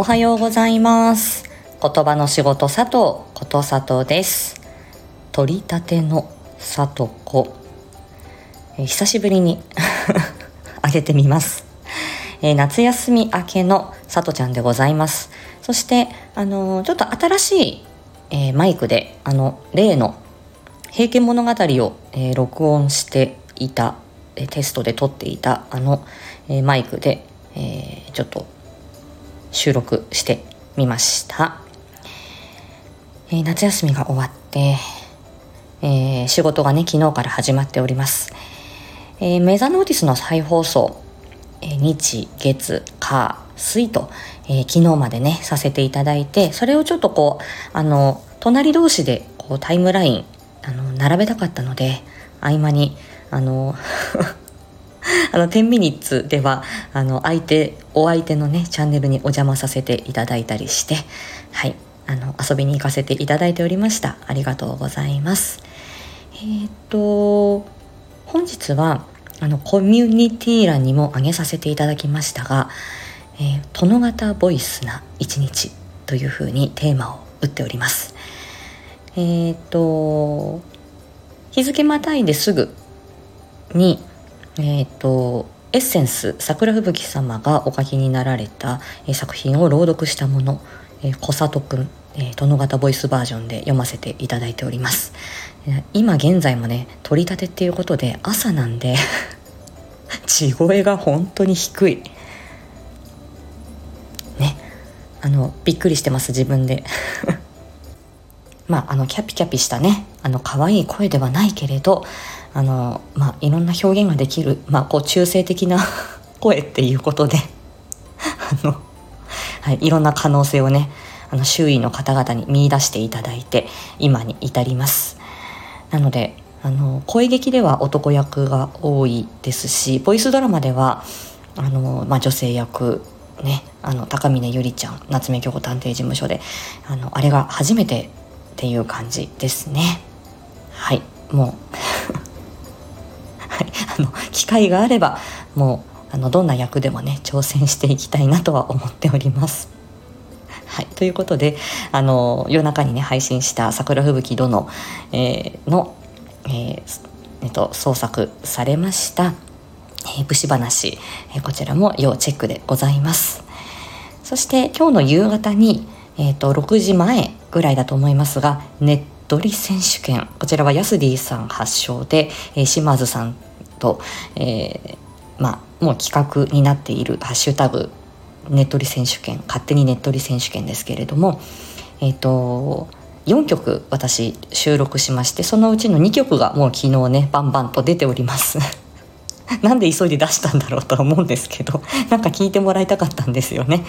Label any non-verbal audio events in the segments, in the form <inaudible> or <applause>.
おはようございます。言葉の仕事佐藤こと佐藤です。取り立ての里子、え、久しぶりに <laughs> あげてみます、えー、夏休み明けのさとちゃんでございます。そしてあのー、ちょっと新しい、えマイクであの例の平家物語を、え録音していたテストで撮っていたあの、えマイクで、えちょっと収録してみました、えー、夏休みが終わって、えー、仕事がね昨日から始まっております、えー、メザノーティスの再放送、え日月火水と、え昨日までねさせていただいてそれをちょっとこうあの隣同士でこうタイムラインあの並べたかったので合間にあのあの10ミニッツではあの相手お相手のねチャンネルにお邪魔させていただいたりしてはい。あの遊びに行かせていただいておりました。ありがとうございます。えっ、と本日はあのコミュニティ欄にも上げさせていただきましたが、えー、殿方ボイスな一日というふうにテーマを打っております。えっ、と日付またいですぐにえっ、ー、とエッセンス桜吹雪様がお書きになられた、えー、作品を朗読したもの、えー、小里くん、えー、殿方ボイスバージョンで読ませていただいております、えー、今現在もね取り立てっていうことで朝なんで <laughs> 地声が本当に低い。ね。あのびっくりしてます自分で。<laughs> まああのキャピキャピしたねあの可愛い声ではないけれどあの、まあ、いろんな表現ができる、まあ、こう中性的な <laughs> 声っていうことであの、はい、いろんな可能性をねあの周囲の方々に見出していただいて今に至ります。なのであの声劇では男役が多いですしボイスドラマではあの、まあ、女性役ねあの高峰ゆりちゃん夏目京子探偵事務所であのあれが初めてっていう感じですね。はい。もう。<laughs> はい。あの機会があればもうあのどんな役でもね挑戦していきたいなとは思っております。はい、ということであの夜中にね配信した「桜吹雪殿、えー、の、えーえっと、創作されました、えー、武士話、え、こちらも要チェックでございます。そして今日の夕方に、えーと、6時前ぐらいだと思いますがネットリ選手権。こちらはヤスディさん発祥で、えー、島津さんと、えー、まあ、もう企画になっている「ハッシュタグネットリ選手権」勝手にネットリ選手権ですけれども、えっ、ー、と4曲私収録しましてそのうちの2曲がもう昨日ねバンバンと出ております。<laughs> なんで急いで出したんだろうとは思うんですけど <laughs> なんか聞いてもらいたかったんですよね。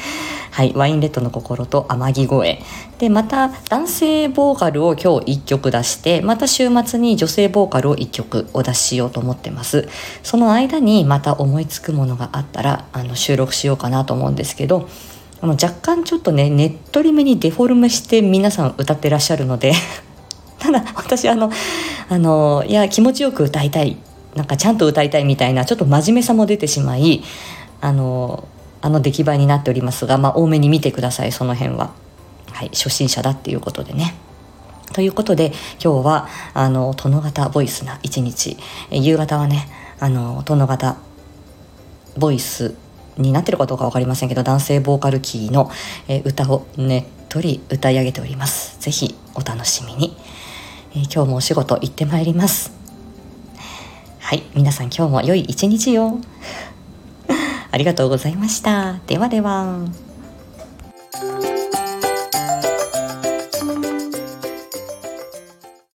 はいワインレッドの心と天城声でまた男性ボーカルを今日1曲出してまた週末に女性ボーカルを1曲お出ししようと思ってます。その間にまた思いつくものがあったらあの収録しようかなと思うんですけどあの若干ちょっとねねっとりめにデフォルメして皆さん歌ってらっしゃるので <laughs> ただ私あのあのいや気持ちよく歌いたいなんかちゃんと歌いたいみたいなちょっと真面目さも出てしまいあのあの出来栄えになっておりますが、まあ、多めに見てくださいその辺は、はい、初心者だっていうことでね。ということで今日はあの殿方ボイスな一日。夕方はねあの殿方ボイスになってるかどうか分かりませんけど男性ボーカルキーの、え歌をねっとり歌い上げております。ぜひお楽しみに、え今日もお仕事行ってまいります。はい皆さん今日も良い一日よ <laughs> ありがとうございました。ではでは。